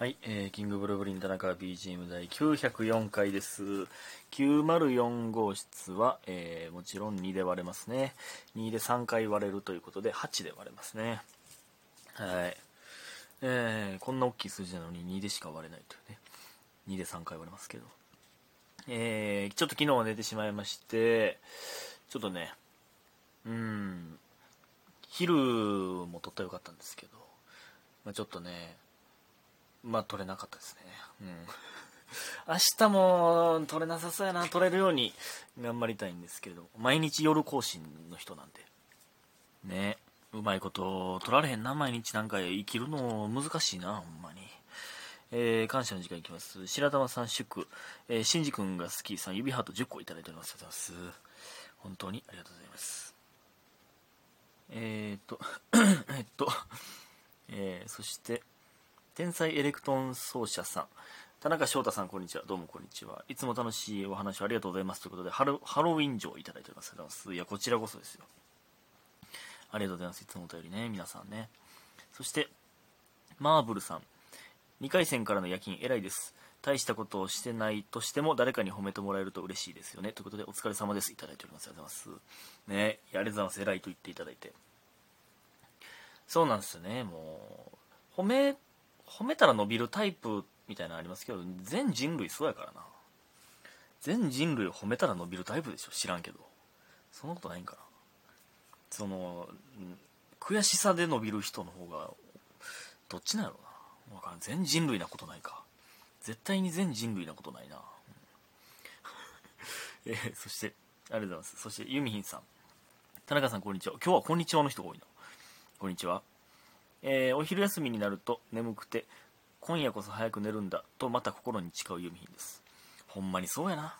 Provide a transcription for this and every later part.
はい、えー、キングブルーブリン田中 BGM 第904回です。904号室は、えーもちろん2で割れますね。2で3回割れるということで、8で割れますね。はい。えー、こんな大きい数字なのに2でしか割れないというね。2で3回割れますけど。えー、ちょっと昨日は寝てしまいまして、ちょっとね、うん、昼も撮ったらよかったんですけど、まあ、ちょっとね、まあ撮れなかったですね。うん。明日も撮れなさそうやな、撮れるように頑張りたいんですけれども、毎日夜更新の人なんで。ね。うまいこと撮られへんな、毎日なんか生きるの難しいな、ほんまに。えー、感謝の時間いきます。白玉さん祝、えー、しんじくんが好きさん、指ハート10個いただいております。ありがとうございます。本当にありがとうございます。えーっと、えっと、えー、そして、天才エレクトーン奏者さん。田中翔太さんこんにちは。どうもこんにちは。いつも楽しいお話をありがとうございます。ということでハロハロウィン城をいただいております。ありがとうございますいやこちらこそですよ。ありがとうございます。いつもお便りね。皆さんね。そしてマーブルさん。2回戦からの夜勤偉いです。大したことをしてないとしても誰かに褒めてもらえると嬉しいですよね。ということでお疲れ様です。いただいております。ありがとうございます。ね。ありがとうございます。偉いと言っていただいて。そうなんですよね。もう褒め褒めたら伸びるタイプみたいなのありますけど全人類そうやからな。全人類を褒めたら伸びるタイプでしょ知らんけど。そんなことないんかな。その悔しさで伸びる人の方がどっちなんやろうな。わからん。全人類なことないか。絶対に全人類なことないな、えーそしてありがとうございます。そしてユミヒンさん。田中さんこんにちは。今日はこんにちはの人が多いな。こんにちは。えーお昼休みになると眠くて今夜こそ早く寝るんだとまた心に誓うユミヒンです。ほんまにそうやな。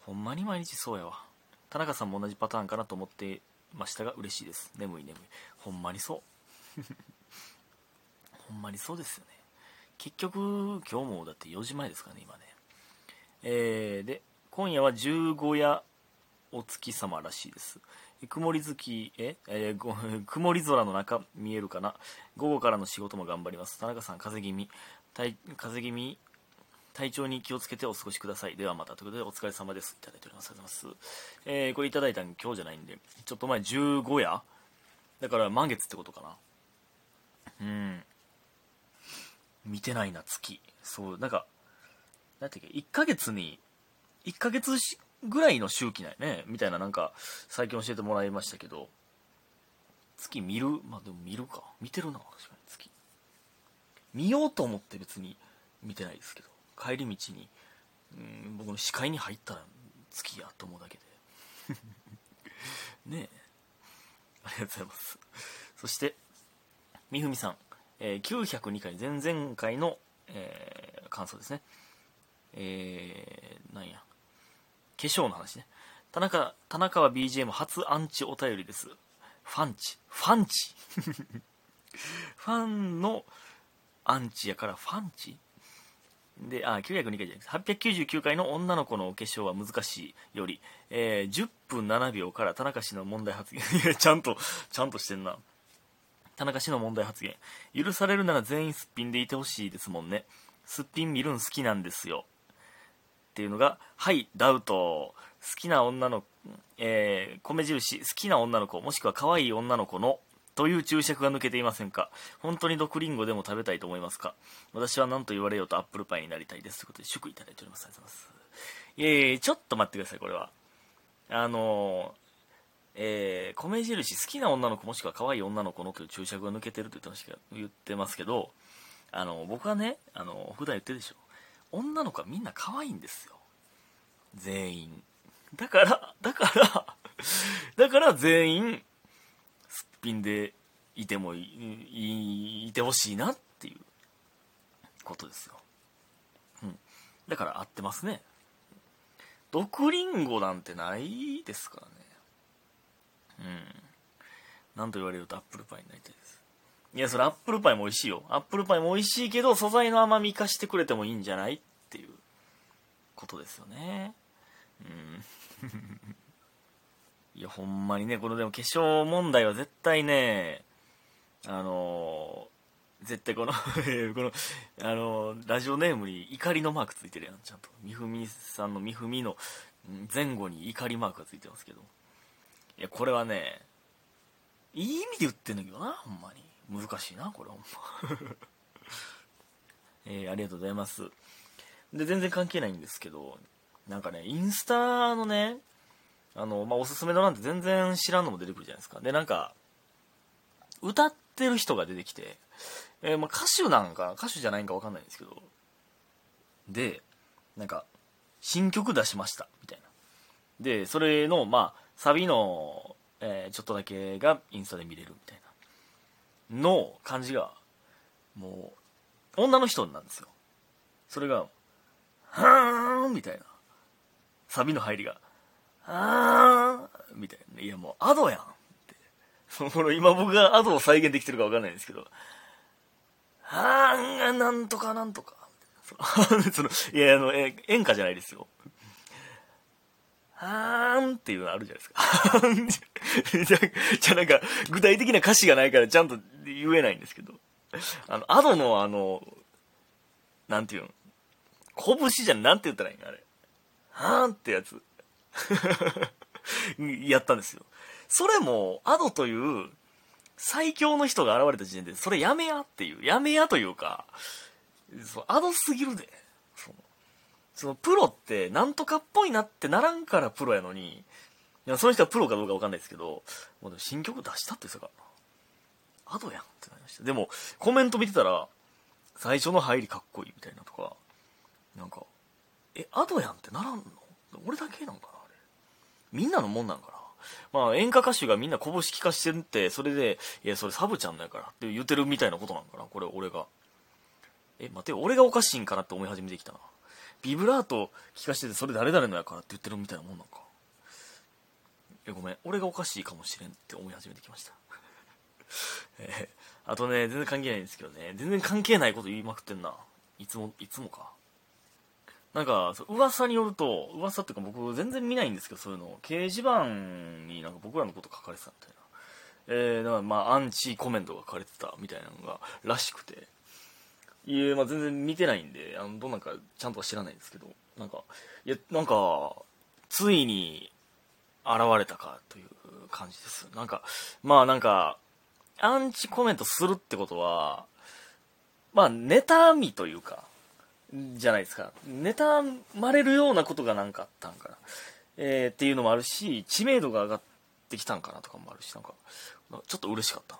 ほんまに毎日そうやわ。田中さんも同じパターンかなと思ってましたが嬉しいです。眠い眠い。ほんまにそう。ほんまにそうですよね。結局今日もだって4時前ですからね今ね。えーで今夜は十五夜お月様らしいです曇り月え？えー 曇り空の中見えるかな？午後からの仕事も頑張ります。田中さん風邪気味。体風邪気味？体調に気をつけてお過ごしください。ではまたということでお疲れ様です。いただいております。ありがとうございます、えーこれいただいたの今日じゃないんでちょっと前15夜？だから満月ってことかな？うん。見てないな月。そうなんかなんていうか1ヶ月に1ヶ月ぐらいの周期ないね。みたいななんか最近教えてもらいましたけど。月見る？まあでも見るか。見てるな確かに。月。見ようと思って別に見てないですけど。帰り道にうん僕の視界に入ったら月やと思うだけで。ねえ。ありがとうございます。そしてみふみさん、えー902回前々回の、えー感想ですね。えー、なんや。粧の話ね。田中田中は BGM 初アンチお便りです。ファンチ。ファンチ。ファンのアンチやからファンチ。であ902回じゃないです。899回の女の子のお化粧は難しいより、えー10分7秒から田中氏の問題発言。いやちゃんとちゃんとしてんな。田中氏の問題発言。許されるなら全員すっぴんでいてほしいですもんね。すっぴん見るん好きなんですよ。っていうのが「はいダウト」好きな女の、えー米印好きな女の子もしくは可愛い女の子のという注釈が抜けていませんか。本当に毒リンゴでも食べたいと思いますか。私は何と言われようとアップルパイになりたいです。ということで祝いただいております。ありがとうございます。いやいやいやちょっと待ってくださいこれは。あのえー米印好きな女の子もしくは可愛い女の子のという注釈が抜けてると言ってました言ってますけどあの僕はねあの普段言ってるでしょ。女の子はみんな可愛いんですよ。全員。だからだから だから全員すっぴんでいてもいいいてほしいなっていうことですよ、うん、だから合ってますね。毒リンゴなんてないですからね。うん。なんと言われるとアップルパイになりたいです。いやそれアップルパイも美味しいよ。アップルパイも美味しいけど素材の甘み生かしてくれてもいいんじゃないっていうことですよね。うん。いやほんまにねこのでも化粧問題は絶対ねあの絶対この このあのラジオネームに怒りのマークついてるやん。ちゃんと。みふみさんのみふみの前後に怒りマークがついてますけど。いやこれはねいい意味で言ってんだけどなほんまに。難しいなこれほんま。えー、ありがとうございます。で全然関係ないんですけどなんかねインスタのねあの、まあ、おすすめのなんて全然知らんのも出てくるじゃないですか。でなんか歌ってる人が出てきてえー、まあ、歌手なんか、歌手じゃないんかわかんないんですけど、で、なんか、新曲出しました、みたいな。で、それの、まあ、サビの、えー、ちょっとだけがインスタで見れるみたいな、の感じが、もう、女の人なんですよ。それが、はーんみたいな。サビの入りが、はーんみたいな。いや、もう、アドやんって。その、今僕がアドを再現できてるかわかんないんですけど、はーん、がなんとかなんとか。その、いや、あの、演歌じゃないですよ。はーんっていうのあるじゃないですか。じゃ、じゃなんか、具体的な歌詞がないからちゃんと言えないんですけど。あの、アドのあの、なんていうの、拳じゃん、なんて言ったらいいの？あれ。はーんってやつ。やったんですよ。それも、アドという、最強の人が現れた時点で、それやめやっていう、やめやというか、そう、アドすぎるで。その、プロって、なんとかっぽいなってならんからプロやのに、いや、その人はプロかどうかわかんないですけど、もうも新曲出したって言ってたか。アドやんってなりました。でも、コメント見てたら、最初の入りかっこいいみたいなとか、なんか、え、アドやんってならんの？俺だけなんかなあれ。みんなのもんなんかなまあ演歌歌手がみんなこぼし聞かしてるって、それで、いや、それサブちゃんだからって言ってるみたいなことなんかなこれ俺が。え、待てよ、俺がおかしいんかなって思い始めてきたな。ビブラート聞かしてて、それ誰々のやからって言ってるみたいなもんなんか。え、ごめん、俺がおかしいかもしれんって思い始めてきました。えー、あとね、全然関係ないんですけどね、全然関係ないこと言いまくってんな。いつも、いつもか。なんか、噂によると、噂っていうか僕全然見ないんですけど、そういうの。掲示板になんか僕らのこと書かれてたみたいな。えー、だからまあ、アンチコメントが書かれてたみたいなのが、らしくて。いえ、まあ全然見てないんで、あの、どうなんかちゃんとは知らないんですけど、なんか、いや、なんか、ついに、現れたかという感じです。なんか、まあなんか、アンチコメントするってことは、まあ、妬みというか、じゃないですか。妬まれるようなことが何かあったんかな。えー、っていうのもあるし、知名度が上がってきたんかなとかもあるし、なんか、ちょっと嬉しかった。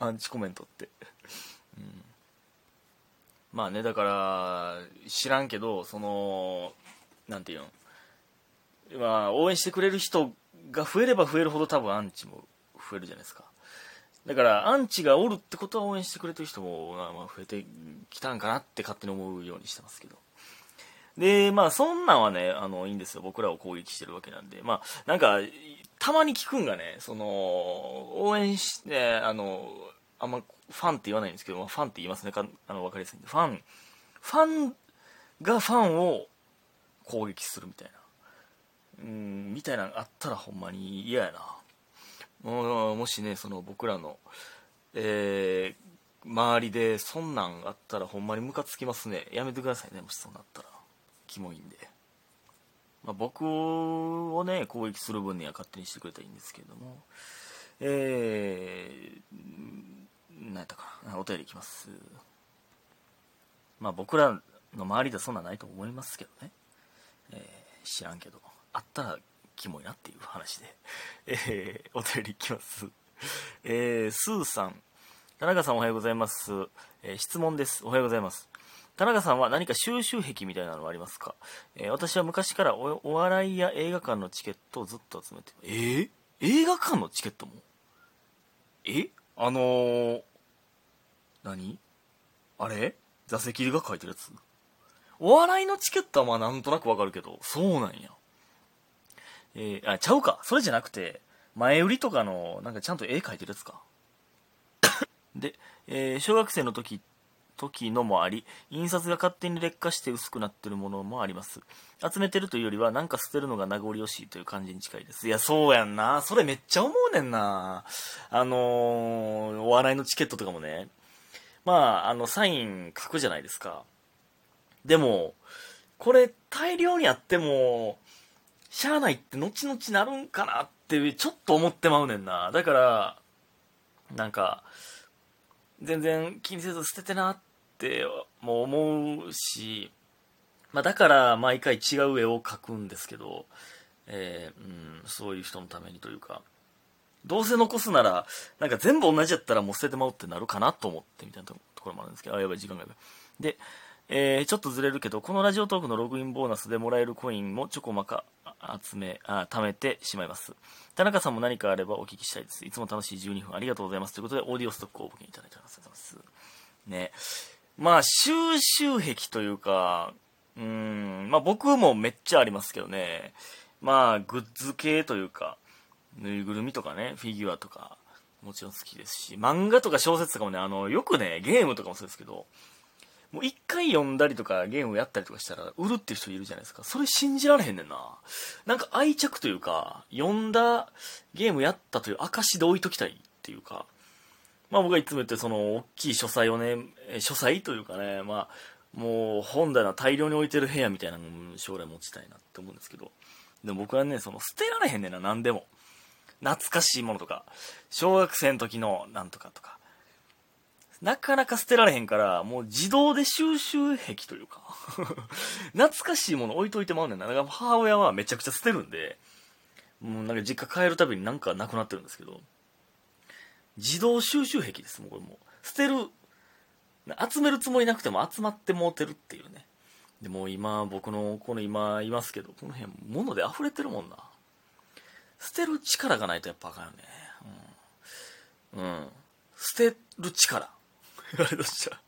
アンチコメントって。まあね、だから、知らんけど、その、なんていうの。まあ、応援してくれる人が増えれば増えるほど多分アンチも増えるじゃないですか。だからアンチがおるってことは応援してくれてる人も、まあ、増えてきたんかなって勝手に思うようにしてますけどでまあそんなんはねあのいいんですよ僕らを攻撃してるわけなんでまあなんかたまに聞くんがねその応援してあのあんまファンって言わないんですけど、まあ、ファンって言いますね。かあの分かりやすいんで。ファンファンがファンを攻撃するみたいな。うんみたいなのあったらほんまに嫌やな。ももしねその僕らの、えー、周りでそんなんあったらほんまにムカつきますね。やめてくださいね。もしそうなったら。キモいんで、まあ、僕をね攻撃する分には勝手にしてくれたらいいんですけれども。えー、何やったかなお便りいきますまあ僕らの周りではそんなんないと思いますけどね、えー、知らんけどあったらキモいなっていう話で、えー、お便りいきます。えー、スーさん。田中さんおはようございます。えー、質問です。おはようございます。田中さんは何か収集癖みたいなのはありますか、えー、私は昔からお笑いや映画館のチケットをずっと集めて、えー、映画館のチケットも？え？あのー、何？あれ？座席が書いてるやつ？お笑いのチケットはまあなんとなくわかるけど、そうなんや。えー、あ、ちゃうか。それじゃなくて、前売りとかの、なんかちゃんと絵描いてるやつか。で、えー、小学生の時時のもあり、印刷が勝手に劣化して薄くなってるものもあります。集めてるというよりは、なんか捨てるのが名残惜しいという感じに近いです。いや、そうやんな。それめっちゃ思うねんな。あのー、お笑いのチケットとかもね、まあ、あの、サイン書くじゃないですか。でも、これ大量にあっても、しゃあないって後々なるんかなってちょっと思ってまうねんな。だから、なんか、全然気にせず捨ててなっても思うし、まあ、だから毎回違う絵を描くんですけど、えー、うん、そういう人のためにというか、どうせ残すなら、なんか全部同じやったらもう捨ててまうってなるかなと思ってみたいなところもあるんですけど、あ、やばい、時間がやばい。で、えー、ちょっとずれるけど、このラジオトークのログインボーナスでもらえるコインもちょこまか集め、あ、貯めてしまいます。田中さんも何かあればお聞きしたいです。いつも楽しい12分ありがとうございます。ということで、オーディオストックをお募金いただいてありがとうございます。ね。まあ、収集癖というか、うん、まあ僕もめっちゃありますけどね。まあ、グッズ系というか、ぬいぐるみとかね、フィギュアとか、もちろん好きですし、漫画とか小説とかもね、あの、よくね、ゲームとかもそうですけど、もう一回読んだりとかゲームをやったりとかしたら売るっていう人いるじゃないですか。それ信じられへんねんな。なんか愛着というか、読んだゲームやったという証で置いときたいっていうか、まあ僕がいつも言ってその大きい書斎をね、書斎というかね、まあもう本棚大量に置いてる部屋みたいなの将来持ちたいなって思うんですけど、でも僕はね、その捨てられへんねんな、何でも。懐かしいものとか、小学生の時のなんとかとか、なかなか捨てられへんから、もう自動で収集癖というか 懐かしいもの置いといてまうねんな。だから母親はめちゃくちゃ捨てるんで、もうなんか実家帰るたびになんかなくなってるんですけど、自動収集癖です、もうこれもう。捨てる、集めるつもりなくても集まってもうてるっていうね。でも今、僕のこの今いますけど、この辺物で溢れてるもんな。捨てる力がないとやっぱあかんよね。うん。うん。捨てる力。言われとした